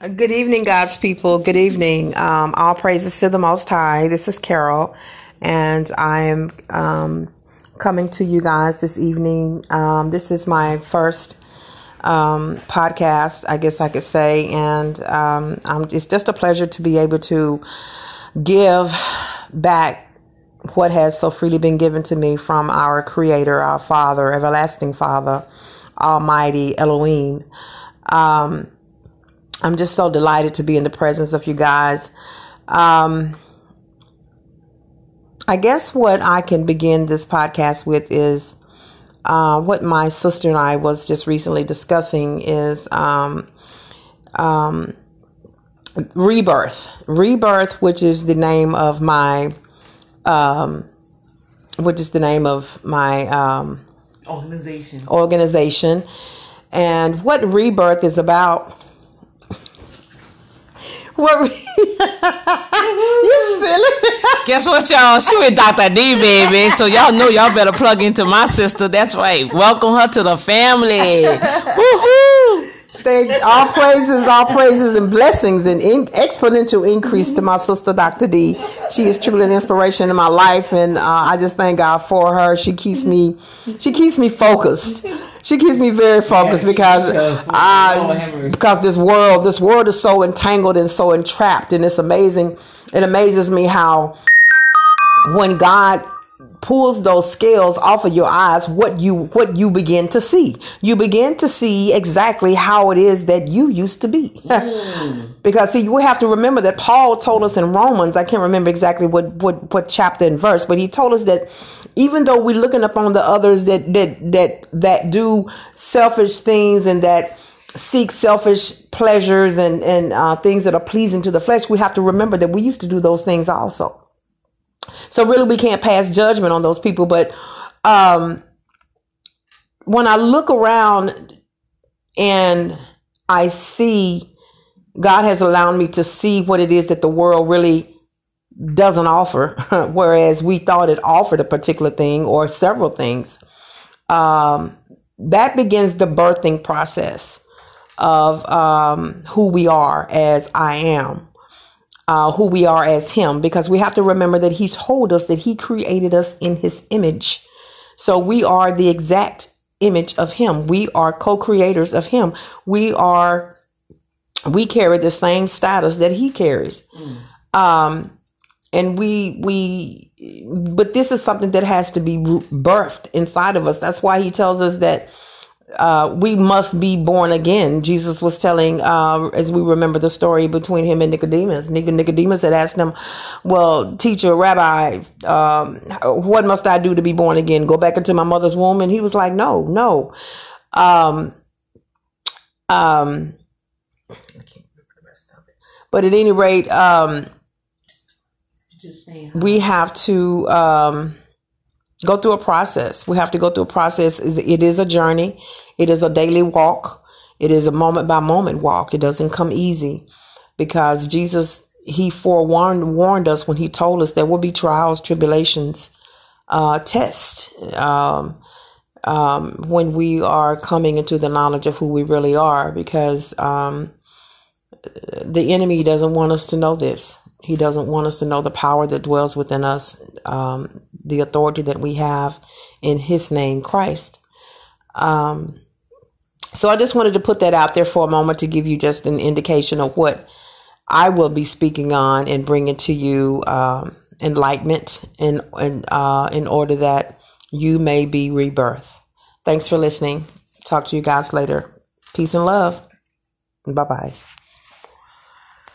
Good evening, God's people. Good evening. Um, all praises to the Most High. This is Carol, and I am um, coming to you guys this evening. Um, this is my first um, podcast, I guess I could say, and um, it's just a pleasure to be able to give back what has so freely been given to me from our Creator, our Father, everlasting Father, Almighty Elohim. Um, I'm just so delighted to be in the presence of you guys. Um, I guess what I can begin this podcast with is uh, what my sister and I was just recently discussing is um, um, rebirth. Rebirth, which is the name of my, um, which is the name of my um, organization. Organization, and what rebirth is about what? you silly. Guess what, y'all? She with Dr. D, baby. So y'all know y'all better plug into my sister. That's right. Welcome her to the family. Woohoo! Thank all praises, all praises and blessings and in, exponential increase to my sister, Dr. D. She is truly an inspiration in my life, and uh, I just thank God for her. She keeps me, she keeps me focused she keeps me very focused yeah, because uh, because this world this world is so entangled and so entrapped and it's amazing. It amazes me how when god pulls those scales off of your eyes what you what you begin to see. You begin to see exactly how it is that you used to be. Mm. because see we have to remember that paul told us in romans i can't remember exactly what what what chapter and verse but he told us that even though we're looking upon the others that that that that do selfish things and that seek selfish pleasures and and uh, things that are pleasing to the flesh we have to remember that we used to do those things also so really, we can't pass judgment on those people. But um, when I look around and I see God has allowed me to see what it is that the world really doesn't offer, whereas we thought it offered a particular thing or several things. Um, that begins the birthing process of um, who we are as I am uh, who we are as Him because we have to remember that He told us that He created us in His image. So we are the exact image of Him. We are co creators of Him. We are, we carry the same status that He carries. Mm. Um, and we, we, but this is something that has to be birthed inside of us. That's why He tells us that uh, we must be born again. Jesus was telling, uh, as we remember the story between him and Nicodemus. Nicodemus had asked him, "Well, teacher, rabbi, um, what must I do to be born again? Go back into my mother's womb?" And he was like, "No, no." Um, um, but at any rate, um, we have to. Um, go through a process. We have to go through a process. It is a journey. It is a daily walk. It is a moment by moment walk. It doesn't come easy because Jesus, he forewarned warned us when he told us there will be trials, tribulations, uh, tests, um, um, when we are coming into the knowledge of who we really are because, um, the enemy doesn't want us to know this. He doesn't want us to know the power that dwells within us, um, the authority that we have in His name, Christ. Um, so I just wanted to put that out there for a moment to give you just an indication of what I will be speaking on and bringing to you um, enlightenment in in, uh, in order that you may be rebirth. Thanks for listening. Talk to you guys later. Peace and love. Bye bye.